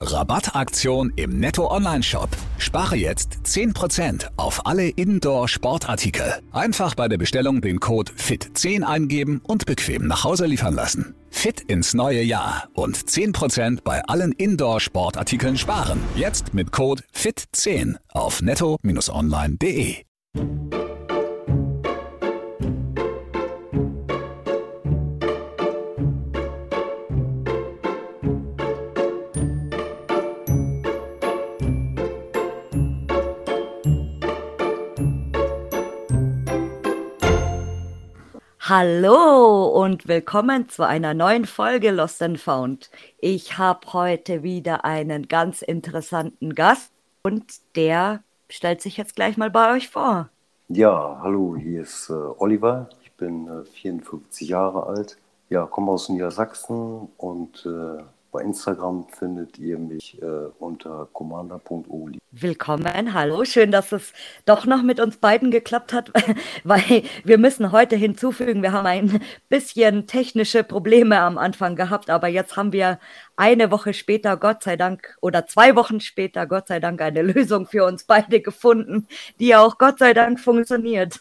Rabattaktion im Netto Online Shop. Spare jetzt 10% auf alle Indoor Sportartikel. Einfach bei der Bestellung den Code FIT10 eingeben und bequem nach Hause liefern lassen. Fit ins neue Jahr und 10% bei allen Indoor Sportartikeln sparen. Jetzt mit Code FIT10 auf netto-online.de. Hallo und willkommen zu einer neuen Folge Lost and Found. Ich habe heute wieder einen ganz interessanten Gast und der stellt sich jetzt gleich mal bei euch vor. Ja, hallo, hier ist äh, Oliver. Ich bin äh, 54 Jahre alt. Ja, komme aus Niedersachsen und äh, bei Instagram findet ihr mich äh, unter commander.oli. Willkommen, hallo, schön, dass es doch noch mit uns beiden geklappt hat, weil wir müssen heute hinzufügen, wir haben ein bisschen technische Probleme am Anfang gehabt, aber jetzt haben wir eine Woche später, Gott sei Dank, oder zwei Wochen später, Gott sei Dank, eine Lösung für uns beide gefunden, die auch Gott sei Dank funktioniert.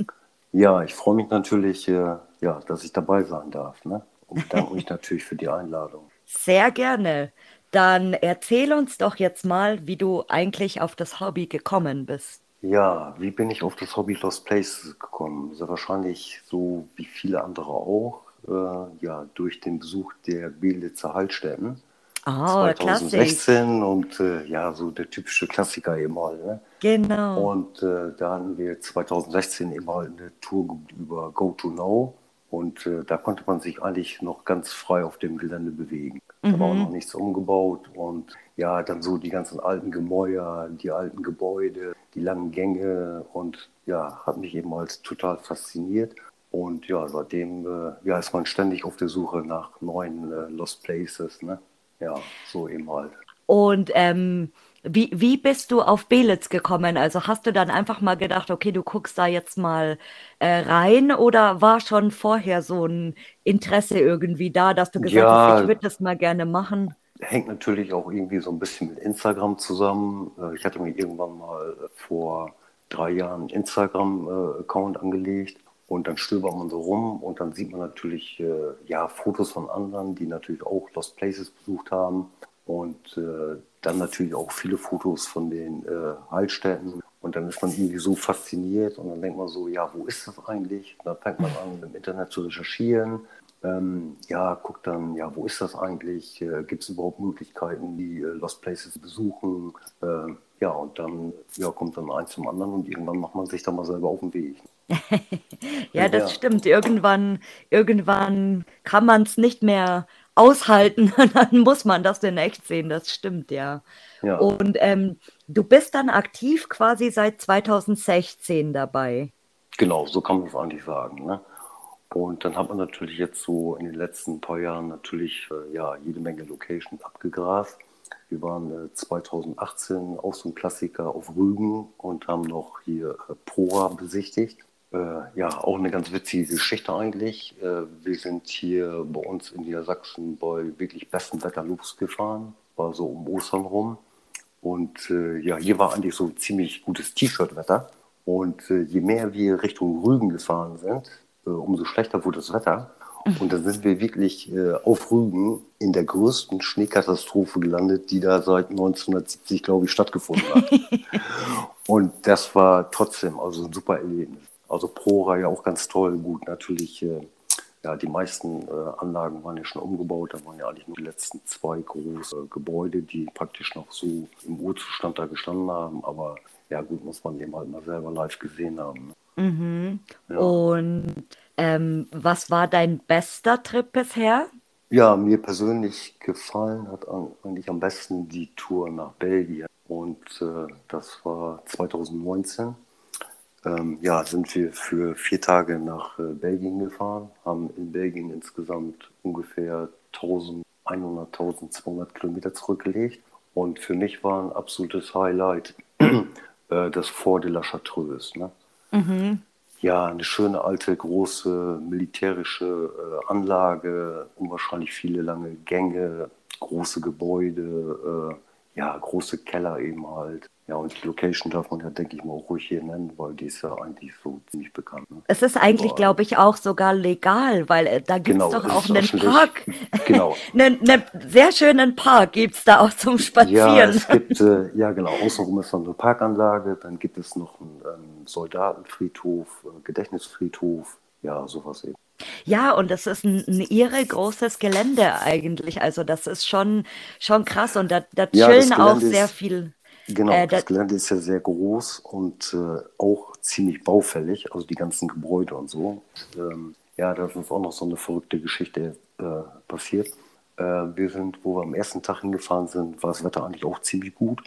ja, ich freue mich natürlich, äh, ja, dass ich dabei sein darf. Ne? Und bedanke mich natürlich für die Einladung. Sehr gerne. Dann erzähl uns doch jetzt mal, wie du eigentlich auf das Hobby gekommen bist. Ja, wie bin ich auf das Hobby Lost Places gekommen? Sehr wahrscheinlich so wie viele andere auch, äh, ja, durch den Besuch der Belitzer Heilstätten. Oh, 2016 und äh, ja, so der typische Klassiker eben mal. Ne? Genau. Und äh, da hatten wir 2016 eben mal eine Tour über Go to Know und äh, da konnte man sich eigentlich noch ganz frei auf dem Gelände bewegen. Mhm. Da war auch mhm. noch nichts umgebaut. Und ja, dann so die ganzen alten Gemäuer, die alten Gebäude, die langen Gänge. Und ja, hat mich eben als total fasziniert. Und ja, seitdem äh, ja, ist man ständig auf der Suche nach neuen äh, Lost Places. Ne? Ja, so eben halt. Und ähm, wie, wie bist du auf Belitz gekommen? Also hast du dann einfach mal gedacht, okay, du guckst da jetzt mal äh, rein oder war schon vorher so ein Interesse irgendwie da, dass du gesagt Ja, hast, ich würde das mal gerne machen? hängt natürlich auch irgendwie so ein bisschen mit Instagram zusammen. Äh, Ich hatte mir irgendwann mal vor drei Jahren einen Instagram-Account angelegt und dann stöbert man so rum und dann sieht man natürlich äh, ja Fotos von anderen, die natürlich auch Lost Places besucht haben und äh, dann natürlich auch viele Fotos von den äh, Heilstätten. Und dann ist man irgendwie so fasziniert und dann denkt man so, ja, wo ist das eigentlich? Und dann fängt man an, im Internet zu recherchieren. Ähm, ja, guckt dann, ja, wo ist das eigentlich? Äh, Gibt es überhaupt Möglichkeiten, die äh, Lost Places zu besuchen? Äh, ja, und dann ja, kommt dann eins zum anderen und irgendwann macht man sich dann mal selber auf den Weg. ja, das ja. stimmt. Irgendwann, irgendwann kann man es nicht mehr aushalten, dann muss man das in echt sehen, das stimmt, ja. ja. Und ähm, du bist dann aktiv quasi seit 2016 dabei. Genau, so kann man es eigentlich sagen. Ne? Und dann hat man natürlich jetzt so in den letzten paar Jahren natürlich äh, ja, jede Menge Locations abgegrast. Wir waren äh, 2018 auch so ein Klassiker auf Rügen und haben noch hier äh, Pora besichtigt. Äh, ja, auch eine ganz witzige Geschichte eigentlich. Äh, wir sind hier bei uns in Niedersachsen bei wirklich bestem Wetter losgefahren, war so um Ostern rum. Und äh, ja, hier war eigentlich so ziemlich gutes T-Shirt-Wetter. Und je mehr wir Richtung Rügen gefahren sind, umso schlechter wurde das Wetter. Und dann sind wir wirklich auf Rügen in der größten Schneekatastrophe gelandet, die da seit 1970, glaube ich, stattgefunden hat. Und das war trotzdem also ein super Erlebnis. Also Prora ja auch ganz toll. Gut, natürlich, äh, ja, die meisten äh, Anlagen waren ja schon umgebaut. Da waren ja eigentlich nur die letzten zwei große Gebäude, die praktisch noch so im Urzustand da gestanden haben. Aber ja, gut, muss man eben halt mal selber live gesehen haben. Ne? Mhm. Ja. Und ähm, was war dein bester Trip bisher? Ja, mir persönlich gefallen hat eigentlich am besten die Tour nach Belgien. Und äh, das war 2019 ähm, ja, sind wir für vier Tage nach äh, Belgien gefahren, haben in Belgien insgesamt ungefähr 1100, 1200 Kilometer zurückgelegt. Und für mich war ein absolutes Highlight äh, das Fort de la Chartreuse. Ne? Mhm. Ja, eine schöne alte, große militärische äh, Anlage, unwahrscheinlich viele lange Gänge, große Gebäude, äh, ja, große Keller eben halt. Ja, und die Location darf man ja, denke ich mal, auch ruhig hier nennen, weil die ist ja eigentlich so ziemlich bekannt. Ne? Es ist eigentlich, glaube ich, auch sogar legal, weil äh, da gibt es genau, doch auch einen Park. Genau. einen, einen, sehr schönen Park gibt es da auch zum Spazieren. Ja, es gibt, äh, ja genau, außenrum ist noch eine Parkanlage, dann gibt es noch einen ähm, Soldatenfriedhof, äh, Gedächtnisfriedhof, ja, sowas eben. Ja, und das ist ein, ein irre großes Gelände eigentlich. Also das ist schon, schon krass und da, da chillen ja, auch sehr viel. Genau, äh, das Gelände ist ja sehr groß und äh, auch ziemlich baufällig, also die ganzen Gebäude und so. Ähm, ja, da ist uns auch noch so eine verrückte Geschichte äh, passiert. Äh, wir sind, wo wir am ersten Tag hingefahren sind, war das Wetter eigentlich auch ziemlich gut.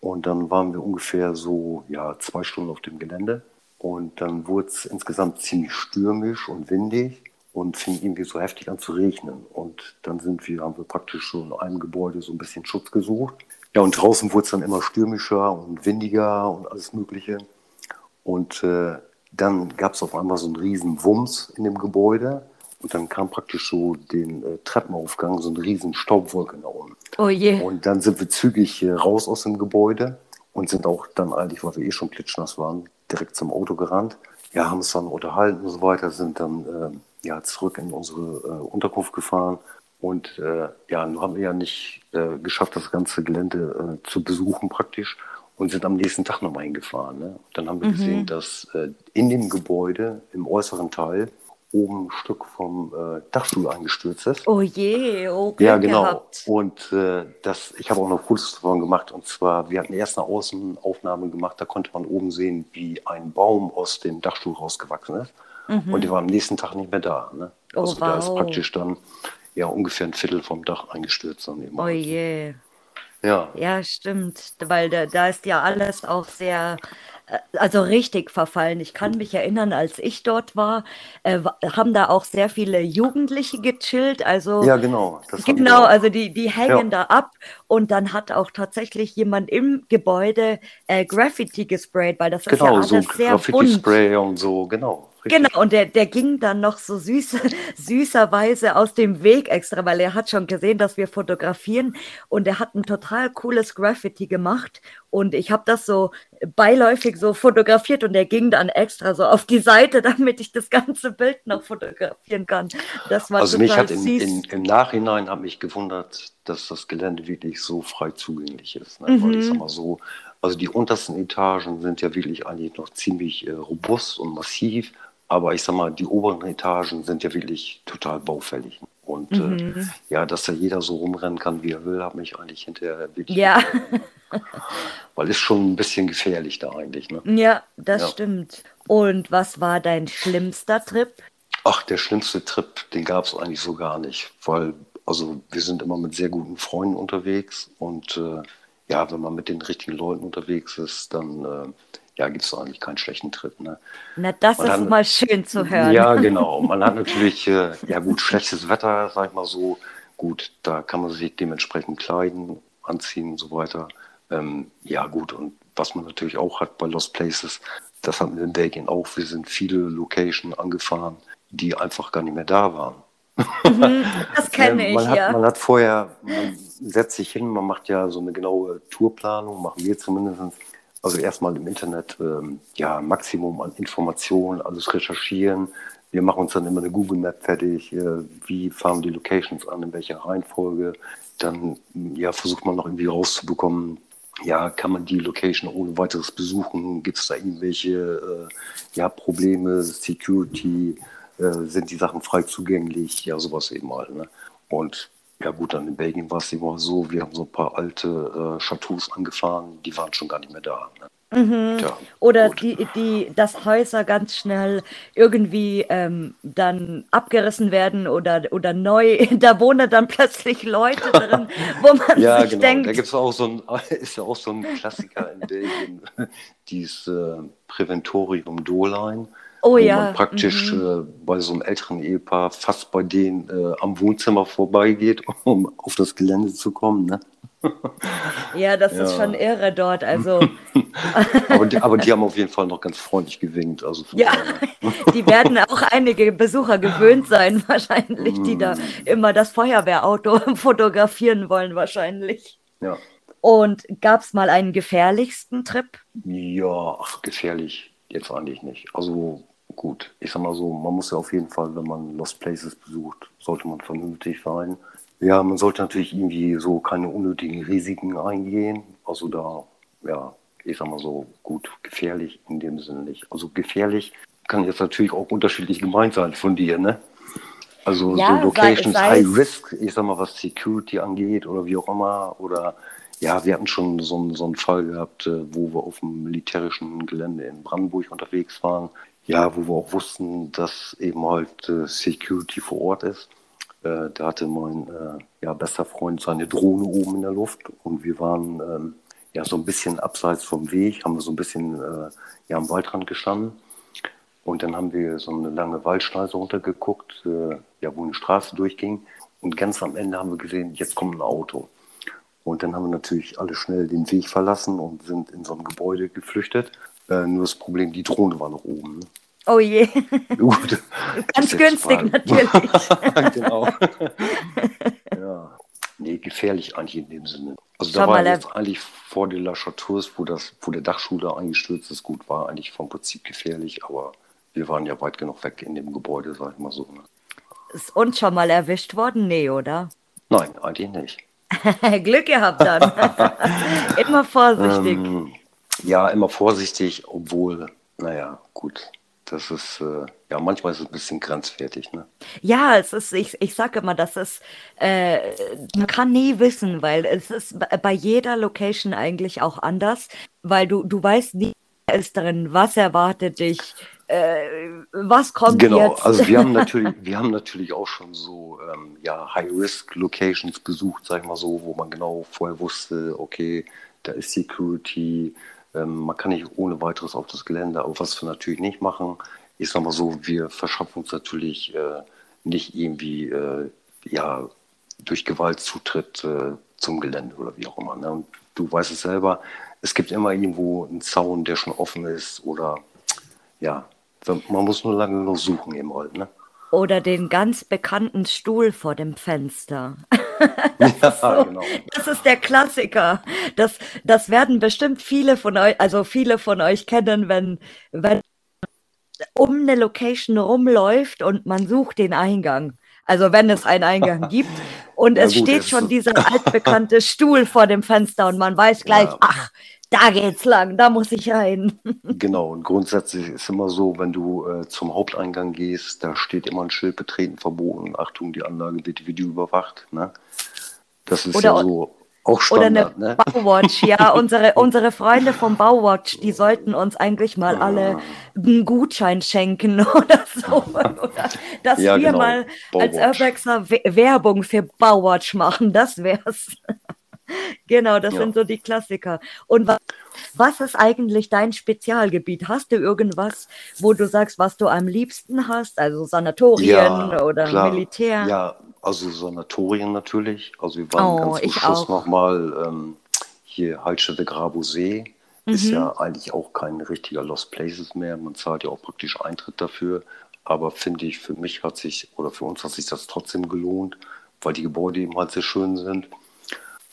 Und dann waren wir ungefähr so ja, zwei Stunden auf dem Gelände. Und dann wurde es insgesamt ziemlich stürmisch und windig und fing irgendwie so heftig an zu regnen. Und dann sind wir, haben wir praktisch so in einem Gebäude so ein bisschen Schutz gesucht. Ja, und draußen wurde es dann immer stürmischer und windiger und alles Mögliche. Und äh, dann gab es auf einmal so einen riesen Wumms in dem Gebäude. Und dann kam praktisch so den äh, Treppenaufgang so eine riesen Staubwolke nach unten. Oh je. Und dann sind wir zügig äh, raus aus dem Gebäude und sind auch dann eigentlich, weil wir eh schon klitschnass waren, direkt zum Auto gerannt. Ja, haben uns dann unterhalten und so weiter, sind dann äh, ja, zurück in unsere äh, Unterkunft gefahren. Und äh, ja, nun haben wir ja nicht äh, geschafft, das ganze Gelände äh, zu besuchen praktisch und sind am nächsten Tag nochmal hingefahren. Ne? Dann haben wir mhm. gesehen, dass äh, in dem Gebäude im äußeren Teil oben ein Stück vom äh, Dachstuhl eingestürzt ist. Oh je, oh Ja, genau. Gehabt. Und äh, das, ich habe auch noch Fotos davon gemacht. Und zwar, wir hatten erst eine Außenaufnahme gemacht, da konnte man oben sehen, wie ein Baum aus dem Dachstuhl rausgewachsen ist. Mhm. Und die war am nächsten Tag nicht mehr da. Ne? Oh, also wow. da ist praktisch dann ja ungefähr ein Viertel vom Dach eingestürzt. Dann eben oh je. Ja. Ja, stimmt. Weil da, da ist ja alles auch sehr äh, also richtig verfallen. Ich kann mich erinnern, als ich dort war, äh, haben da auch sehr viele Jugendliche gechillt. Also ja, genau. genau, also die, die hängen ja. da ab und dann hat auch tatsächlich jemand im Gebäude äh, Graffiti gesprayt, weil das genau, ist ja alles so sehr Graffiti-Spray und so, genau. Richtig. Genau, und der, der ging dann noch so süß, süßerweise aus dem Weg extra, weil er hat schon gesehen, dass wir fotografieren und er hat ein total cooles Graffiti gemacht und ich habe das so beiläufig so fotografiert und er ging dann extra so auf die Seite, damit ich das ganze Bild noch fotografieren kann. Das war also mich hat im, in, im Nachhinein hat mich gewundert, dass das Gelände wirklich so frei zugänglich ist. Ne? Mhm. Weil ich sag mal so, also die untersten Etagen sind ja wirklich eigentlich noch ziemlich äh, robust und massiv aber ich sag mal, die oberen Etagen sind ja wirklich total baufällig. Und äh, mhm. äh, ja, dass da jeder so rumrennen kann, wie er will, hat mich eigentlich hinterher wirklich. Ja. Weil ist schon ein bisschen gefährlich da eigentlich. Ne? Ja, das ja. stimmt. Und was war dein schlimmster Trip? Ach, der schlimmste Trip, den gab es eigentlich so gar nicht. Weil, also wir sind immer mit sehr guten Freunden unterwegs und äh, ja, wenn man mit den richtigen Leuten unterwegs ist, dann äh, ja, gibt es eigentlich keinen schlechten Trip. Ne? Na, das man ist hat, mal schön zu hören. Ja, genau. Man hat natürlich, äh, ja gut, schlechtes Wetter, sag ich mal so. Gut, da kann man sich dementsprechend kleiden, anziehen und so weiter. Ähm, ja, gut, und was man natürlich auch hat bei Lost Places, das hatten wir in Belgien auch. Wir sind viele Locations angefahren, die einfach gar nicht mehr da waren. Mhm, das kenne ich, hat, ja. Man hat vorher, man setzt sich hin, man macht ja so eine genaue Tourplanung, machen wir zumindest also erstmal im Internet ähm, ja Maximum an Informationen, alles recherchieren. Wir machen uns dann immer eine Google Map fertig, äh, wie fahren die Locations an, in welcher Reihenfolge. Dann ja, versucht man noch irgendwie rauszubekommen, ja, kann man die Location ohne weiteres besuchen? Gibt es da irgendwelche äh, ja, Probleme, Security? Äh, sind die Sachen frei zugänglich? Ja, sowas eben mal. Ne? Und ja gut, dann in Belgien war es immer so, wir haben so ein paar alte äh, Chateaus angefahren, die waren schon gar nicht mehr da. Ne? Mhm. Tja, Oder die, die, dass Häuser ganz schnell irgendwie ähm, dann abgerissen werden oder, oder neu, da wohnen dann plötzlich Leute drin, wo man ja, sich genau. denkt. Da gibt's auch so ein, ist ja auch so ein Klassiker in Belgien, dieses äh, Präventorium Dolein. Oh wo ja. man praktisch mhm. äh, bei so einem älteren Ehepaar fast bei denen äh, am Wohnzimmer vorbeigeht, um auf das Gelände zu kommen. Ne? Ja, das ja. ist schon irre dort. Also aber, die, aber, die, haben auf jeden Fall noch ganz freundlich gewinkt. Also ja, die werden auch einige Besucher gewöhnt sein, wahrscheinlich, die da mm. immer das Feuerwehrauto fotografieren wollen, wahrscheinlich. Ja. Und gab es mal einen gefährlichsten Trip? Ja, ach, gefährlich jetzt eigentlich nicht. Also gut, ich sag mal so, man muss ja auf jeden Fall, wenn man Lost Places besucht, sollte man vernünftig sein. Ja, man sollte natürlich irgendwie so keine unnötigen Risiken eingehen. Also da, ja, ich sag mal so, gut, gefährlich in dem Sinne nicht. Also gefährlich kann jetzt natürlich auch unterschiedlich gemeint sein von dir, ne? Also ja, so Locations sei, sei High Risk, ich sag mal, was Security angeht oder wie auch immer. Oder ja, wir hatten schon so, so einen Fall gehabt, äh, wo wir auf dem militärischen Gelände in Brandenburg unterwegs waren. Ja, wo wir auch wussten, dass eben halt äh, Security vor Ort ist. Äh, da hatte mein ja, bester Freund seine Drohne oben in der Luft und wir waren ähm, ja so ein bisschen abseits vom Weg, haben wir so ein bisschen ja, am Waldrand gestanden. Und dann haben wir so eine lange Waldschneise runtergeguckt, ja, wo eine Straße durchging. Und ganz am Ende haben wir gesehen, jetzt kommt ein Auto. Und dann haben wir natürlich alle schnell den Weg verlassen und sind in so ein Gebäude geflüchtet. Äh, nur das Problem, die Drohne war noch oben. Ne? Oh je. Gut. Ganz günstig natürlich. genau. ja. Nee, gefährlich eigentlich in dem Sinne. Also Schau da war jetzt eigentlich vor der La Chatours, wo, das, wo der Dachschuler eingestürzt ist, gut, war eigentlich vom Prinzip gefährlich, aber wir waren ja weit genug weg in dem Gebäude, sag ich mal so. Ne? Ist uns schon mal erwischt worden? Nee, oder? Nein, eigentlich nicht. Glück gehabt dann. immer vorsichtig. Ähm, ja, immer vorsichtig, obwohl, naja, gut das ist, äh, ja, manchmal ist es ein bisschen grenzwertig. Ne? Ja, es ist, ich, ich sage immer, das ist, äh, man kann nie wissen, weil es ist bei jeder Location eigentlich auch anders, weil du, du weißt nie, wer ist drin, was erwartet dich, äh, was kommt genau, jetzt. Genau, also wir haben natürlich, wir haben natürlich auch schon so ähm, ja, High-Risk-Locations besucht, sag ich mal so, wo man genau vorher wusste, okay, da ist Security, ähm, man kann nicht ohne weiteres auf das Gelände, aber was wir natürlich nicht machen, ist nochmal so, wir verschaffen uns natürlich äh, nicht irgendwie äh, ja, durch Gewalt Zutritt äh, zum Gelände oder wie auch immer. Ne? Und du weißt es selber, es gibt immer irgendwo einen Zaun, der schon offen ist oder ja, man muss nur lange noch suchen eben halt. Ne? Oder den ganz bekannten Stuhl vor dem Fenster. das, ja, ist so, genau. das ist der Klassiker. Das, das werden bestimmt viele von euch, also viele von euch kennen, wenn, wenn um eine Location rumläuft und man sucht den Eingang. Also wenn es einen Eingang gibt und ja, es gut, steht schon dieser altbekannte Stuhl vor dem Fenster und man weiß gleich, ja. ach, da geht's lang, da muss ich rein. Genau, und grundsätzlich ist immer so, wenn du äh, zum Haupteingang gehst, da steht immer ein Schild betreten verboten, Achtung, die Anlage wird Video überwacht. Ne? Das ist Oder ja so auch Standard, Oder eine ne? Bauwatch, ja. unsere, unsere Freunde vom Bauwatch, die sollten uns eigentlich mal ja. alle einen Gutschein schenken oder so. Oder dass ja, wir genau. mal Bauwatch. als Urbexer Werbung für Bauwatch machen, das wär's. Genau, das ja. sind so die Klassiker. Und was, was ist eigentlich dein Spezialgebiet? Hast du irgendwas, wo du sagst, was du am liebsten hast? Also Sanatorien ja, oder klar. Militär? Ja, also Sanatorien natürlich. Also wir waren oh, ganz zum Schluss nochmal ähm, hier Heilstätte Grabosee. Mhm. Ist ja eigentlich auch kein richtiger Lost Places mehr. Man zahlt ja auch praktisch Eintritt dafür. Aber finde ich, für mich hat sich, oder für uns hat sich das trotzdem gelohnt, weil die Gebäude eben halt sehr schön sind.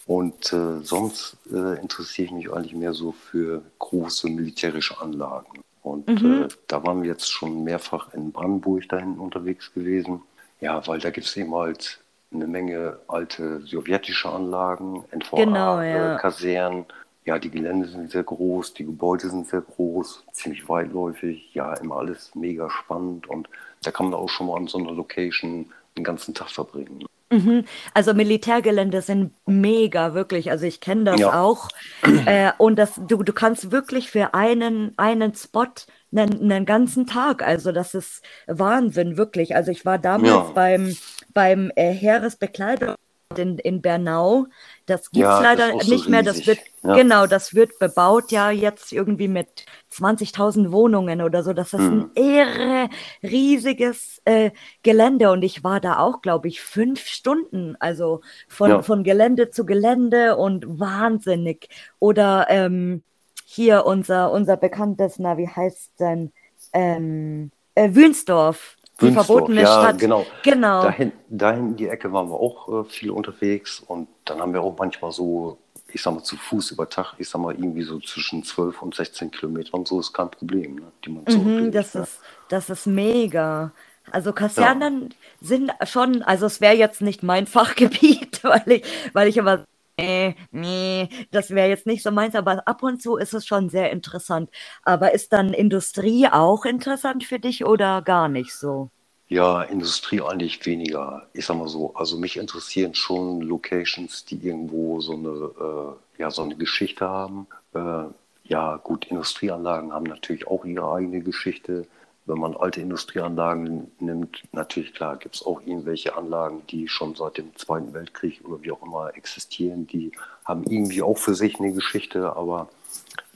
Und äh, sonst äh, interessiere ich mich eigentlich mehr so für große militärische Anlagen. Und mhm. äh, da waren wir jetzt schon mehrfach in Brandenburg da hinten unterwegs gewesen. Ja, weil da gibt es eben halt eine Menge alte sowjetische Anlagen, NVA, genau, ja. Äh, Kasernen. Ja, die Gelände sind sehr groß, die Gebäude sind sehr groß, ziemlich weitläufig. Ja, immer alles mega spannend. Und da kann man auch schon mal an so einer Location den ganzen Tag verbringen. Mhm. Also Militärgelände sind mega, wirklich. Also ich kenne das ja. auch. Äh, und das, du, du kannst wirklich für einen, einen Spot einen, einen ganzen Tag, also das ist Wahnsinn, wirklich. Also ich war damals ja. beim, beim äh, Heeresbekleidung in, in Bernau. Das gibt es ja, leider nicht so mehr. Das wird, ja. genau, das wird bebaut ja jetzt irgendwie mit 20.000 Wohnungen oder so. Das ist mhm. ein irre, riesiges äh, Gelände. Und ich war da auch, glaube ich, fünf Stunden, also von, ja. von Gelände zu Gelände und wahnsinnig. Oder ähm, hier unser, unser bekanntes, na, wie heißt denn, ähm, äh, Wünsdorf. Die verbotene ja, Stadt. Genau. genau. Dahin, dahin in die Ecke waren wir auch äh, viel unterwegs und dann haben wir auch manchmal so, ich sag mal, zu Fuß über Tag, ich sag mal, irgendwie so zwischen 12 und 16 Kilometern, so ist kein Problem, ne, die man mhm, das, ne? ist, das ist mega. Also Kasernen ja. sind schon, also es wäre jetzt nicht mein Fachgebiet, weil ich, weil ich immer nee, nee, das wäre jetzt nicht so meins, aber ab und zu ist es schon sehr interessant. Aber ist dann Industrie auch interessant für dich oder gar nicht so? Ja, Industrie eigentlich weniger. Ich sag mal so, also mich interessieren schon Locations, die irgendwo so eine, äh, ja, so eine Geschichte haben. Äh, ja, gut, Industrieanlagen haben natürlich auch ihre eigene Geschichte wenn man alte Industrieanlagen nimmt, natürlich klar gibt es auch irgendwelche Anlagen, die schon seit dem Zweiten Weltkrieg oder wie auch immer existieren, die haben irgendwie auch für sich eine Geschichte, aber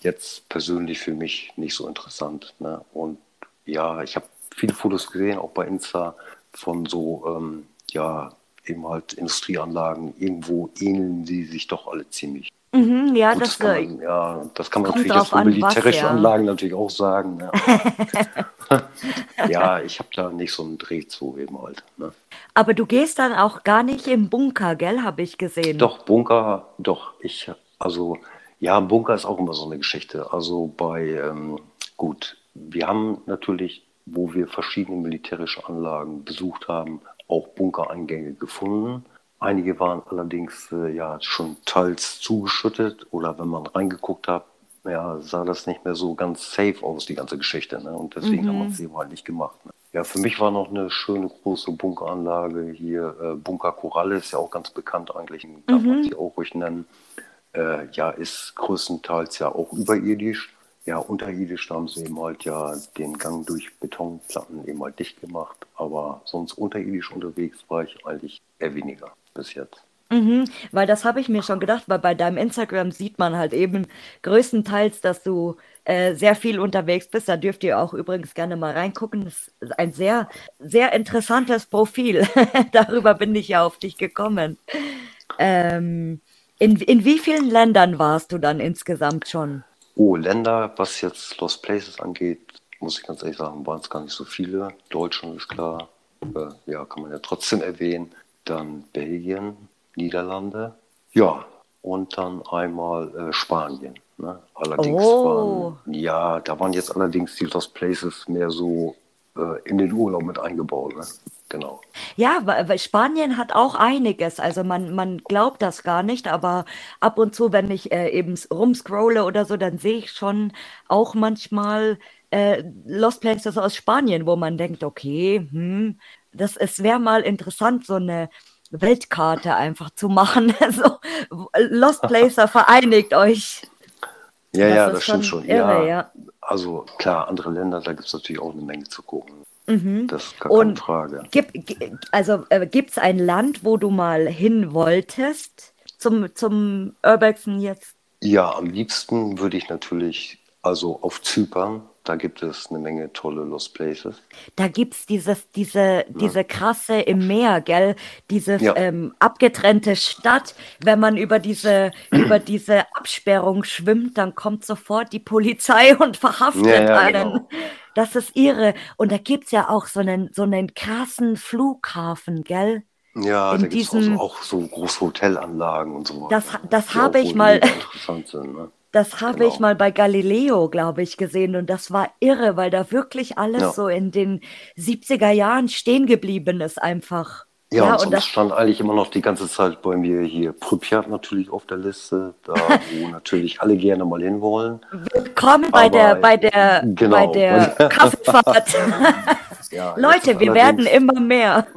jetzt persönlich für mich nicht so interessant. Ne? Und ja, ich habe viele Fotos gesehen, auch bei Insta, von so, ähm, ja, eben halt Industrieanlagen. Irgendwo ähneln sie sich doch alle ziemlich. Mhm, ja, Gut, das, das, kann man, ja, das kann man natürlich jetzt für militärische was, ja. Anlagen natürlich auch sagen. Ne? ja, ich habe da nicht so einen Dreh zu eben halt. Ne? Aber du gehst dann auch gar nicht im Bunker, gell, habe ich gesehen. Doch, Bunker, doch. Ich, also, ja, Bunker ist auch immer so eine Geschichte. Also bei, ähm, gut, wir haben natürlich, wo wir verschiedene militärische Anlagen besucht haben, auch Bunkereingänge gefunden. Einige waren allerdings äh, ja schon teils zugeschüttet oder wenn man reingeguckt hat, ja, sah das nicht mehr so ganz safe aus, die ganze Geschichte. Ne? Und deswegen mhm. haben wir es eben halt nicht gemacht. Ne? Ja, für mich war noch eine schöne große Bunkeranlage hier. Äh, Bunker Koralle ist ja auch ganz bekannt eigentlich, darf mhm. man sie auch ruhig nennen. Äh, ja, ist größtenteils ja auch überirdisch. Ja, unterirdisch da haben sie eben halt ja den Gang durch Betonplatten eben halt dicht gemacht. Aber sonst unterirdisch unterwegs war ich eigentlich eher weniger bis jetzt. Mhm, weil das habe ich mir schon gedacht, weil bei deinem Instagram sieht man halt eben größtenteils, dass du äh, sehr viel unterwegs bist. Da dürft ihr auch übrigens gerne mal reingucken. Das ist ein sehr, sehr interessantes Profil. Darüber bin ich ja auf dich gekommen. Ähm, in, in wie vielen Ländern warst du dann insgesamt schon? Oh, Länder, was jetzt Lost Places angeht, muss ich ganz ehrlich sagen, waren es gar nicht so viele. Deutschland ist klar, äh, ja, kann man ja trotzdem erwähnen dann Belgien, Niederlande, ja, und dann einmal äh, Spanien. Ne? Allerdings oh. waren, ja, da waren jetzt allerdings die Lost Places mehr so äh, in den Urlaub mit eingebaut. Ne? Genau. Ja, weil Spanien hat auch einiges. Also man, man glaubt das gar nicht, aber ab und zu, wenn ich äh, eben rumscrolle oder so, dann sehe ich schon auch manchmal äh, Lost Places aus Spanien, wo man denkt, okay, hm, das, es wäre mal interessant, so eine Weltkarte einfach zu machen. so, Lost Placer vereinigt euch. Ja, das ja, das stimmt schon. Irre, ja. ja. Also klar, andere Länder, da gibt es natürlich auch eine Menge zu gucken. Mhm. Das ist gar keine Frage. Gibt, also äh, gibt es ein Land, wo du mal hin wolltest zum, zum Urbexen jetzt? Ja, am liebsten würde ich natürlich also auf Zypern da gibt es eine Menge tolle Lost Places. Da gibt es dieses, diese, ja. diese krasse im Meer, gell? Diese ja. ähm, abgetrennte Stadt. Wenn man über diese, über diese Absperrung schwimmt, dann kommt sofort die Polizei und verhaftet ja, einen. Genau. Das ist irre. Und da gibt es ja auch so einen, so einen krassen Flughafen, gell? Ja, in da gibt es also auch so große Hotelanlagen und so. Das, das habe ich mal. Sind, ne? Das habe genau. ich mal bei Galileo, glaube ich, gesehen und das war irre, weil da wirklich alles ja. so in den 70er Jahren stehen geblieben ist einfach. Ja, ja und, und das stand eigentlich immer noch die ganze Zeit bei mir hier Pripyat natürlich auf der Liste, da wo natürlich alle gerne mal hinwollen. Willkommen bei der bei der genau, bei der Kaffeefahrt. ja, Leute, wir werden immer mehr.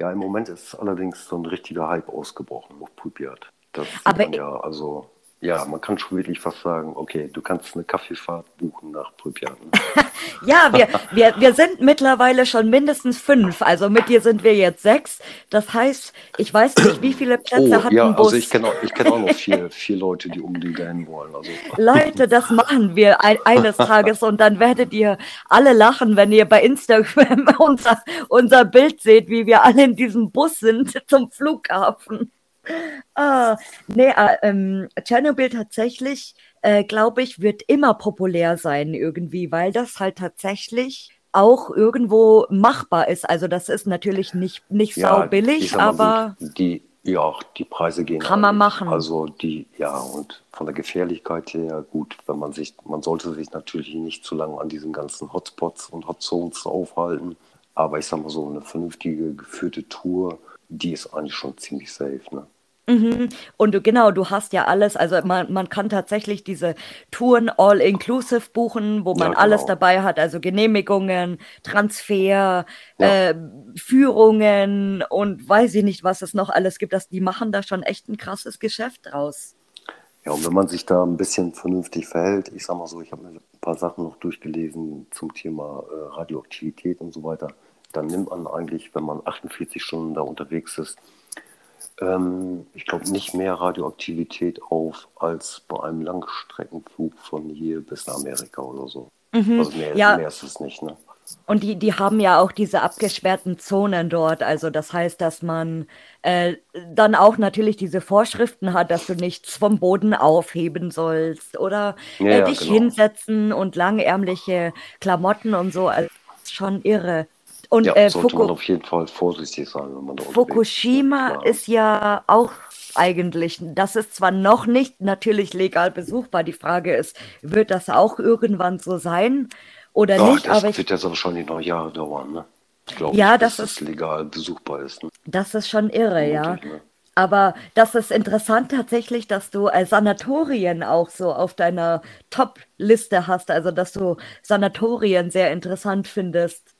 ja, im Moment ist allerdings so ein richtiger Hype ausgebrochen auf Pripyat. Das Aber ja also ja, man kann schon wirklich fast sagen, okay, du kannst eine Kaffeefahrt buchen nach Pripyat. Ne? ja, wir, wir, wir sind mittlerweile schon mindestens fünf. Also mit dir sind wir jetzt sechs. Das heißt, ich weiß nicht, wie viele Plätze oh, hat ja, ein Bus. Also ich kenne auch, kenn auch noch vier, vier Leute, die unbedingt dahin wollen. Also. Leute, das machen wir ein, eines Tages und dann werdet ihr alle lachen, wenn ihr bei Instagram unser, unser Bild seht, wie wir alle in diesem Bus sind zum Flughafen. Ah, nee, äh, ähm, Tschernobyl tatsächlich, äh, glaube ich, wird immer populär sein irgendwie, weil das halt tatsächlich auch irgendwo machbar ist. Also das ist natürlich nicht, nicht Ja, sau ich billig, sag mal aber gut, die, ja, die Preise gehen kann man eigentlich. machen. Also die, ja, und von der Gefährlichkeit her, gut, wenn man sich, man sollte sich natürlich nicht zu lange an diesen ganzen Hotspots und Hotzones aufhalten. Aber ich sag mal so, eine vernünftige geführte Tour, die ist eigentlich schon ziemlich safe, ne? Mhm. Und du, genau, du hast ja alles, also man, man kann tatsächlich diese Touren all-inclusive buchen, wo man Ja, alles genau. dabei hat, also Genehmigungen, Transfer, Ja. äh, Führungen und weiß ich nicht, was es noch alles gibt. Das, die machen da schon echt ein krasses Geschäft draus. Ja, und wenn man sich da ein bisschen vernünftig verhält, ich sag mal so, ich habe mir ein paar Sachen noch durchgelesen zum Thema äh, Radioaktivität und so weiter, dann nimmt man eigentlich, wenn man 48 Stunden da unterwegs ist, ähm, ich glaube nicht mehr Radioaktivität auf als bei einem Langstreckenflug von hier bis nach Amerika oder so. Also mehr, Mhm. Ja. mehr ist es nicht, ne? Und die, die haben ja auch diese abgesperrten Zonen dort. Also das heißt, dass man äh, dann auch natürlich diese Vorschriften hat, dass du nichts vom Boden aufheben sollst oder Ja, äh, ja, dich genau. hinsetzen und langärmliche Klamotten und so. Also das ist schon irre. Und Ja, äh, sollte man Fuku auf jeden Fall vorsichtig sein, wenn man da ist. Fukushima Klar. ist ja auch eigentlich, das ist zwar noch nicht natürlich legal besuchbar. Die Frage ist, wird das auch irgendwann so sein oder Ja, nicht? das Aber wird jetzt wahrscheinlich noch Jahre dauern, ne? Glaube Ja, ich, bis das das legal besuchbar ist. Ne? Das ist schon irre, ja. Ne? Aber das ist interessant tatsächlich, dass du äh, Sanatorien auch so auf deiner Top-Liste hast, also dass du Sanatorien sehr interessant findest.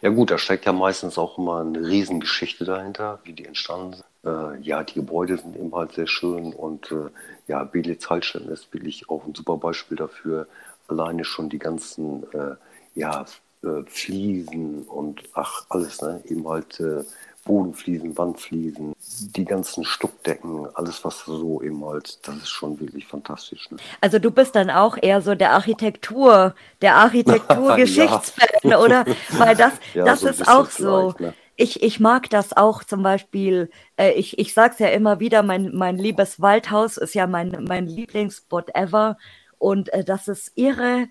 Ja gut, da steckt ja meistens auch immer eine Riesengeschichte dahinter, wie die entstanden sind. Äh, ja, die Gebäude sind eben halt sehr schön und äh, ja, Belitz Heilstätten ist wirklich auch ein super Beispiel dafür. Alleine schon die ganzen äh, ja, äh, Fliesen und ach, alles, ne? Eben halt äh, Bodenfliesen, Wandfliesen, die ganzen Stuckdecken, alles was so eben halt, das ist schon wirklich fantastisch. Ne? Also du bist dann auch eher so der Architektur, der Architektur-Geschichtsfan, oder? Weil das, Ja, das so ist auch so. ne? Ich, ich mag das auch zum Beispiel, äh, ich, ich sage es ja immer wieder, mein, mein liebes Waldhaus ist ja mein, mein Lieblingsspot ever. Und äh, das ist irre,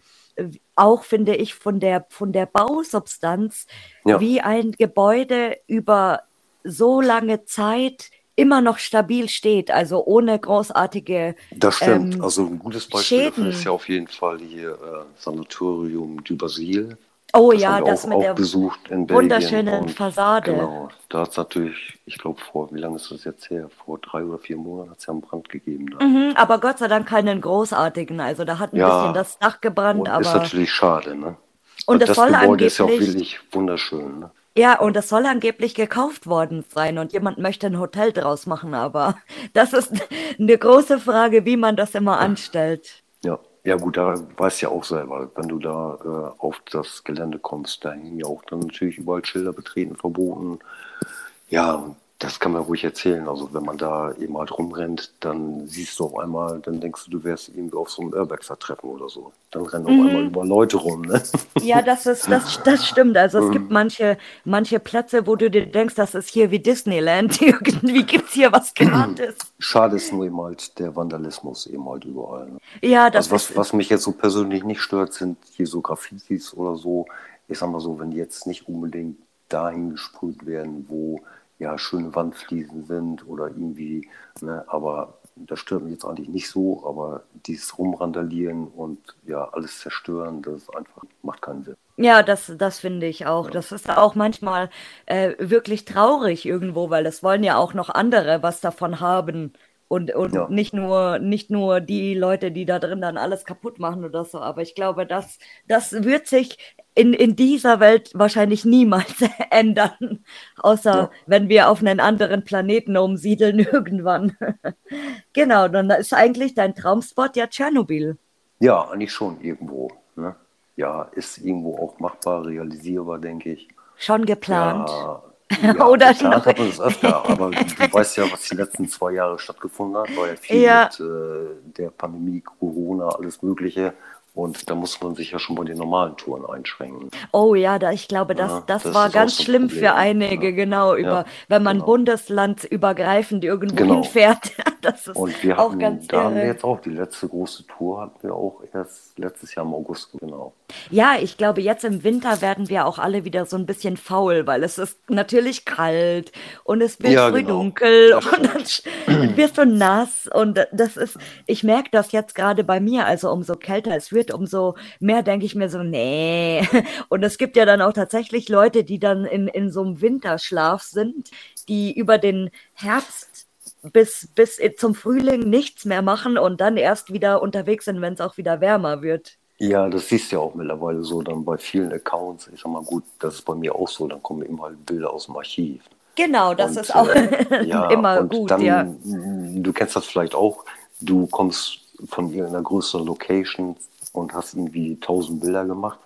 auch finde ich von der, von der Bausubstanz, Ja. wie ein Gebäude über so lange Zeit immer noch stabil steht, also ohne großartige Das stimmt. ähm, also ein gutes Beispiel dafür Schäden. ist ja auf jeden Fall hier äh, Sanatorium du Basil. Oh Das ja, haben wir das auch, mit auch der besucht in Belgien. wunderschönen und Fassade. Genau, da hat es natürlich, ich glaube vor, wie lange ist das jetzt her? Vor drei oder vier Monaten hat es ja einen Brand gegeben. Mhm, aber Gott sei Dank keinen großartigen. Also da hat ein Ja. bisschen das Dach gebrannt, Und ist aber natürlich schade, ne? Und das das soll Gebäude ist ja auch angeblich- wirklich wunderschön, ne? ja, und das soll angeblich gekauft worden sein und jemand möchte ein Hotel draus machen, aber das ist eine große Frage, wie man das immer anstellt. Ja. Ja gut, da weißt ja auch selber, wenn du da äh, auf das Gelände kommst, da hängen ja auch dann natürlich überall Schilder betreten, verboten. Ja, das kann man ruhig erzählen. Also wenn man da eben halt rumrennt, dann siehst du auf einmal, dann denkst du, du wärst irgendwie auf so einem Urbexer-Treffen oder so. Dann rennen auf einmal über Leute rum, ne? Ja, das ist, das, das stimmt. Also es gibt manche, manche Plätze, wo du dir denkst, das ist hier wie Disneyland. Irgendwie gibt's hier was gratis. Schade ist nur eben halt der Vandalismus eben halt überall. Ne? Ja, das Also was, ist, was mich jetzt so persönlich nicht stört, sind hier so Graffitis oder so. Ich sag mal so, wenn die jetzt nicht unbedingt dahin gesprüht werden, wo ja schöne Wandfliesen sind oder irgendwie, ne, aber das stört mich jetzt eigentlich nicht so, aber dieses Rumrandalieren und ja alles zerstören, das ist einfach, macht keinen Sinn. Ja, das, das finde ich auch. Das ist auch manchmal äh, wirklich traurig irgendwo, weil das wollen ja auch noch andere was davon haben. Und, und Ja. nicht nur, nicht nur die Leute, die da drin dann alles kaputt machen oder so. Aber ich glaube, das, das wird sich in, in dieser Welt wahrscheinlich niemals ändern. Außer Ja. wenn wir auf einen anderen Planeten umsiedeln irgendwann. genau, dann ist eigentlich dein Traumspot ja Tschernobyl. Ja, eigentlich schon irgendwo. Ne? Ja, ist irgendwo auch machbar, realisierbar, denke ich. Schon geplant. Ja, ja, Oder geplant noch- das öfter, aber du weißt ja, was die letzten zwei Jahre stattgefunden hat, war ja viel Ja. mit äh, der Pandemie, Corona, alles Mögliche. Und da muss man sich ja schon bei den normalen Touren einschränken. Oh ja, da, ich glaube, das, Ja, das, das war ganz so schlimm Problem, für einige, ja. genau, über, Ja, wenn man genau. bundeslandübergreifend irgendwo Genau. hinfährt. Das ist Und wir auch hatten, ganz da haben wir irre. jetzt auch die letzte große Tour, hatten wir auch erst letztes Jahr im August, genau. Ja, ich glaube, jetzt im Winter werden wir auch alle wieder so ein bisschen faul, weil es ist natürlich kalt und es wird früh genau. dunkel und dann wirst du nass und das ist, ich merke das jetzt gerade bei mir, also umso kälter es wird, umso mehr denke ich mir so, nee. Und es gibt ja dann auch tatsächlich Leute, die dann in, in so einem Winterschlaf sind, die über den Herbst bis, bis zum Frühling nichts mehr machen und dann erst wieder unterwegs sind, wenn es auch wieder wärmer wird. Ja, das siehst du ja auch mittlerweile so dann bei vielen Accounts. Ich sag mal, gut, das ist bei mir auch so, dann kommen immer halt Bilder aus dem Archiv. Genau, das Und, ist auch äh, ja, immer und gut, dann, ja. Du kennst das vielleicht auch, du kommst von irgendeiner größeren Location und hast irgendwie tausend Bilder gemacht.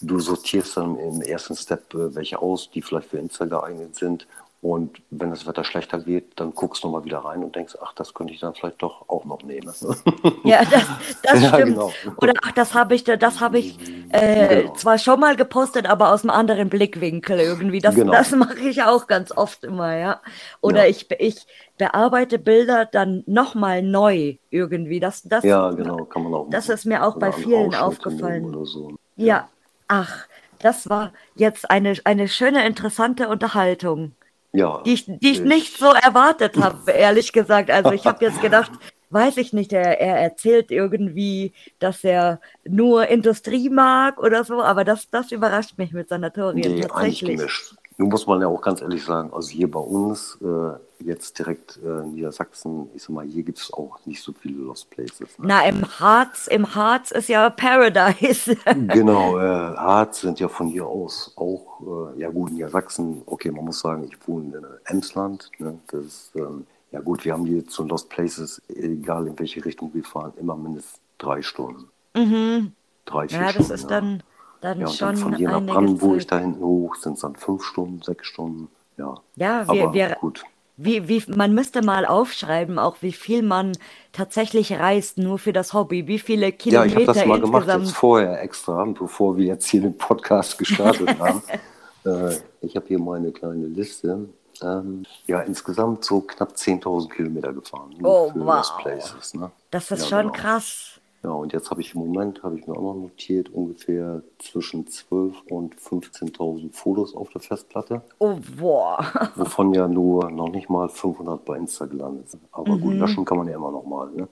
Du sortierst dann im ersten Step äh, welche aus, die vielleicht für Insta geeignet sind. Und wenn das Wetter schlechter wird, dann guckst du mal wieder rein und denkst, ach, das könnte ich dann vielleicht doch auch noch nehmen. Ja, das, das Ja, stimmt. genau. Oder ach, das habe ich, das habe ich äh, Genau. zwar schon mal gepostet, aber aus einem anderen Blickwinkel irgendwie. Das, Genau. das mache ich auch ganz oft immer, ja. Oder Ja. ich, ich bearbeite Bilder dann nochmal neu irgendwie. Das, das, Ja, genau, kann man auch Das ist mir auch bei vielen aufgefallen. so. Ja, ach, das war jetzt eine, eine schöne, interessante Unterhaltung. Ja, die ich, die ich nicht so erwartet habe, ehrlich gesagt. Also ich habe jetzt gedacht, weiß ich nicht, er, er erzählt irgendwie, dass er nur Industrie mag oder so, aber das, das überrascht mich mit Sanatorien Nee, eigentlich tatsächlich. gemischt. Nun muss man ja auch ganz ehrlich sagen, also hier bei uns, äh, jetzt direkt äh, Niedersachsen, ich sag mal, hier gibt es auch nicht so viele Lost Places. Ne? Na, im Harz, im Harz ist ja Paradise. Genau, äh, Harz sind ja von hier aus auch, äh, ja gut, Niedersachsen, okay, man muss sagen, ich wohne in Emsland, ne? das ist, ähm, ja gut, wir haben hier zu Lost Places, egal in welche Richtung wir fahren, immer mindestens drei Stunden. Drei, vier Mhm. ja, das Stunden. ist ja. dann, dann Ja, schon dann von hier nach Brandenburg da hinten hoch sind es dann fünf Stunden, sechs Stunden. Ja, Ja, wir- aber wir- gut. Wie, wie, man müsste mal aufschreiben, auch wie viel man tatsächlich reist, nur für das Hobby, wie viele Ja, Kilometer ich habe das mal gemacht jetzt vorher extra, bevor wir jetzt hier den Podcast gestartet haben. Äh, ich habe hier meine kleine Liste. Ähm, ja, insgesamt so knapp 10.000 Kilometer gefahren. Oh, wow. Lost Places, ne? Das ist Ja, schon genau. krass. Ja, und jetzt habe ich im Moment, habe ich mir auch noch notiert, ungefähr zwischen 12.000 und 15.000 Fotos auf der Festplatte. Oh, boah. Wovon ja nur noch nicht mal 500 bei Insta gelandet sind. Aber Mhm. gut, löschen kann man ja immer noch mal. Ne?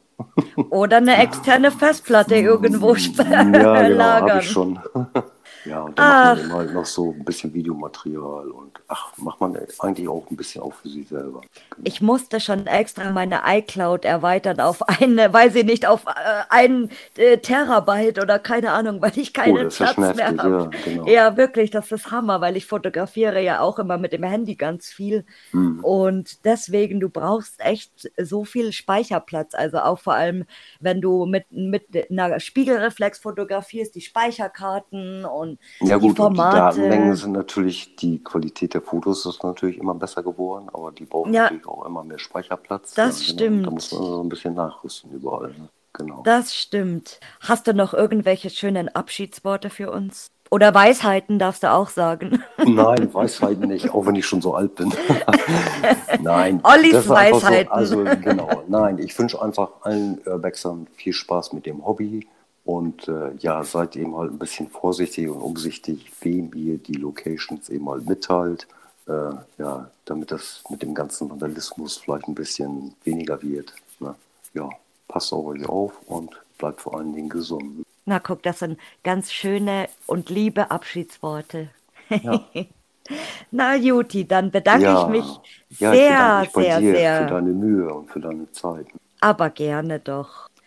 Oder eine externe Festplatte irgendwo Ja, genau, habe lagern. ich schon. Ja, und dann macht man halt noch so ein bisschen Videomaterial und ach, macht man eigentlich auch ein bisschen auch für sich selber. Genau. Ich musste schon extra meine iCloud erweitern auf eine, weiß ich nicht, auf äh, einen äh, Terabyte oder keine Ahnung, weil ich Oh, keinen ist ja Platz mehr habe. ja, genau. Ja, wirklich, das ist Hammer, weil ich fotografiere ja auch immer mit dem Handy ganz viel. Hm. Und deswegen, du brauchst echt so viel Speicherplatz. Also auch vor allem, wenn du mit, mit einer Spiegelreflex fotografierst, die Speicherkarten und Ja die gut, und die Formate. Datenmengen sind natürlich, die Qualität der Fotos ist natürlich immer besser geworden, aber die brauchen Ja. natürlich auch immer mehr Speicherplatz. Das Da stimmt. muss man so ein bisschen nachrüsten überall. Ne? Genau. Das stimmt. Hast du noch irgendwelche schönen Abschiedsworte für uns? Oder Weisheiten darfst du auch sagen. Nein, Weisheiten nicht, auch wenn ich schon so alt bin. Nein. Ollis Weisheiten. So, also genau, nein, ich wünsche einfach allen Urbexern viel Spaß mit dem Hobby und äh, ja, seid eben halt ein bisschen vorsichtig und umsichtig, wem ihr die Locations eben halt mitteilt. Äh, ja, damit das mit dem ganzen Vandalismus vielleicht ein bisschen weniger wird. Ne? Ja, passt auf euch auf und bleibt vor allen Dingen gesund. Na guck, das sind ganz schöne und liebe Abschiedsworte. Ja. Na Juti, dann bedanke ja, ich mich ja, ich sehr, bedanke mich bei sehr, dir sehr. für deine Mühe und für deine Zeit. Aber gerne doch.